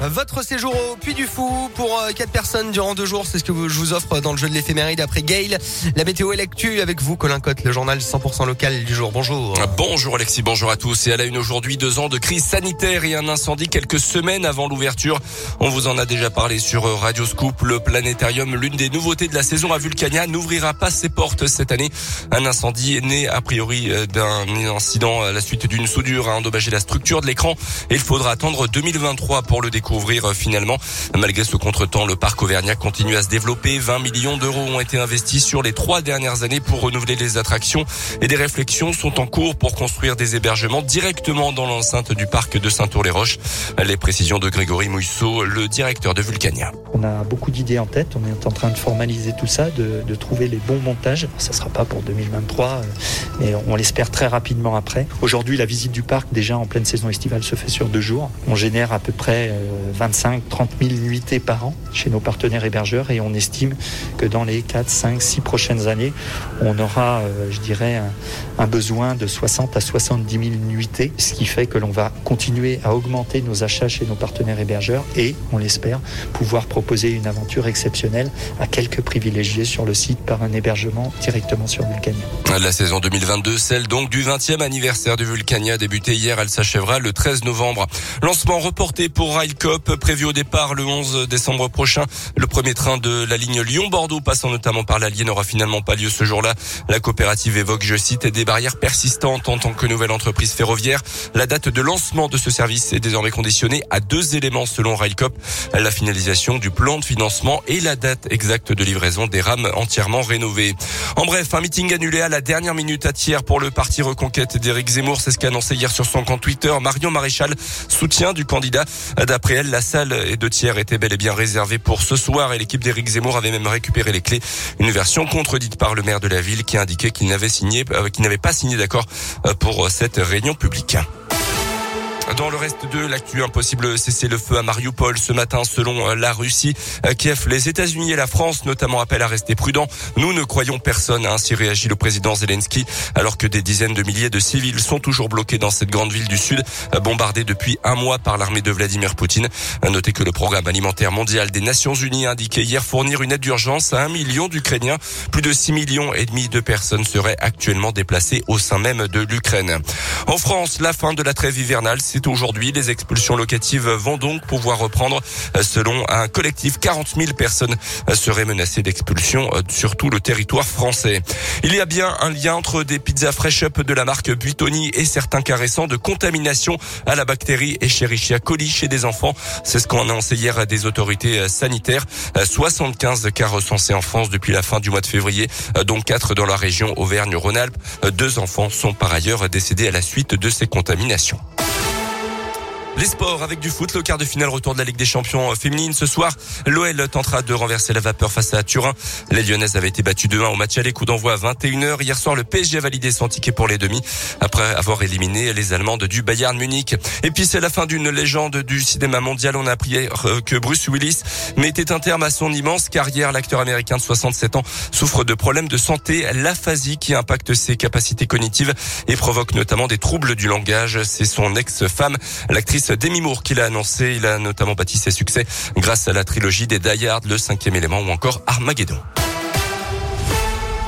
Votre séjour au Puy du Fou pour 4 euh, personnes durant deux jours, c'est ce que je vous offre dans le jeu de l'éphéméride après Gail. La météo est l'actu avec vous, Colin Cotte, le journal 100% local du jour. Bonjour. Bonjour Alexis, bonjour à tous. Et à la une aujourd'hui, deux ans de crise sanitaire et un incendie quelques semaines avant l'ouverture. On vous en a déjà parlé sur Radio Scoop. Le planétarium, l'une des nouveautés de la saison à Vulcania, n'ouvrira pas ses portes cette année. Un incendie né a priori euh, d'un incident à la suite d'une soudure a endommagé la structure de l'écran. Et il faudra attendre 2023 pour le découvrir couvrir euh, finalement. Malgré ce contretemps, le parc auvergnat continue à se développer. 20 millions d'euros ont été investis sur les trois dernières années pour renouveler les attractions et des réflexions sont en cours pour construire des hébergements directement dans l'enceinte du parc de Saint-Tour-les-Roches. Les précisions de Grégory Mousseau, le directeur de Vulcania. On a beaucoup d'idées en tête. On est en train de formaliser tout ça, de, de trouver les bons montages. Ça ne sera pas pour 2023, euh, mais on l'espère très rapidement après. Aujourd'hui, la visite du parc, déjà en pleine saison estivale, se fait sur deux jours. On génère à peu près euh, 25, 30 000 nuitées par an chez nos partenaires hébergeurs et on estime que dans les 4, 5, 6 prochaines années, on aura, euh, je dirais, un, besoin de 60 à 70 000 nuitées, ce qui fait que l'on va continuer à augmenter nos achats chez nos partenaires hébergeurs et, on l'espère, pouvoir proposer une aventure exceptionnelle à quelques privilégiés sur le site par un hébergement directement sur Vulcania. La saison 2022, celle donc du 20e anniversaire du Vulcania, débuté hier, elle s'achèvera le 13 novembre. Lancement reporté pour Railco prévu au départ le 11 décembre prochain. Le premier train de la ligne Lyon-Bordeaux passant notamment par l'Allier n'aura finalement pas lieu ce jour-là. La coopérative évoque, je cite, des barrières persistantes en tant que nouvelle entreprise ferroviaire. La date de lancement de ce service est désormais conditionnée à deux éléments selon Railcop, la finalisation du plan de financement et la date exacte de livraison des rames entièrement rénovées. En bref, un meeting annulé à la dernière minute à tiers pour le parti Reconquête d'Éric Zemmour. C'est ce qu'a annoncé hier sur son compte Twitter. Marion Maréchal, soutien du candidat. D'après la salle et deux tiers était bel et bien réservée pour ce soir et l'équipe d'Éric Zemmour avait même récupéré les clés. Une version contredite par le maire de la ville qui indiquait qu'il n'avait signé, euh, qu'il n'avait pas signé d'accord euh, pour cette réunion publique. Dans le reste de l'actu, impossible cesser le feu à Mariupol ce matin selon euh, la Russie. Euh, Kiev, les États-Unis et la France notamment appellent à rester prudents. Nous ne croyons personne, a ainsi réagi le président Zelensky, alors que des dizaines de milliers de civils sont toujours bloqués dans cette grande ville du Sud, euh, bombardée depuis un mois par l'armée de Vladimir Poutine. Notez que le programme alimentaire mondial des Nations Unies a indiqué hier fournir une aide d'urgence à un million d'Ukrainiens. Plus de 6 millions et demi de personnes seraient actuellement déplacées au sein même de l'Ukraine. En France, la fin de la trêve hivernale, aujourd'hui. Les expulsions locatives vont donc pouvoir reprendre. Selon un collectif, 40 000 personnes seraient menacées d'expulsion sur tout le territoire français. Il y a bien un lien entre des pizzas fresh up de la marque Buitoni et certains cas récents de contamination à la bactérie Escherichia coli chez des enfants. C'est ce qu'ont annoncé hier des autorités sanitaires. 75 cas recensés en France depuis la fin du mois de février, dont 4 dans la région Auvergne-Rhône-Alpes. Deux enfants sont par ailleurs décédés à la suite de ces contaminations. Les sports avec du foot, le quart de finale retour de la Ligue des Champions féminine. Ce soir, l'OL tentera de renverser la vapeur face à Turin. Les Lyonnaises avaient été battues 2-1 au match aller, coup d'envoi à 21h. Hier soir, le PSG a validé son ticket pour les demi après avoir éliminé les Allemandes du Bayern Munich. Et puis c'est la fin d'une légende du cinéma mondial. On a appris que Bruce Willis mettait un terme à son immense carrière. L'acteur américain de 67 ans souffre de problèmes de santé, l'aphasie qui impacte ses capacités cognitives et provoque notamment des troubles du langage. C'est son ex-femme, l'actrice Demi Moore qu'il a annoncé. Il a notamment bâti ses succès grâce à la trilogie des Die Hard, le cinquième élément ou encore Armageddon.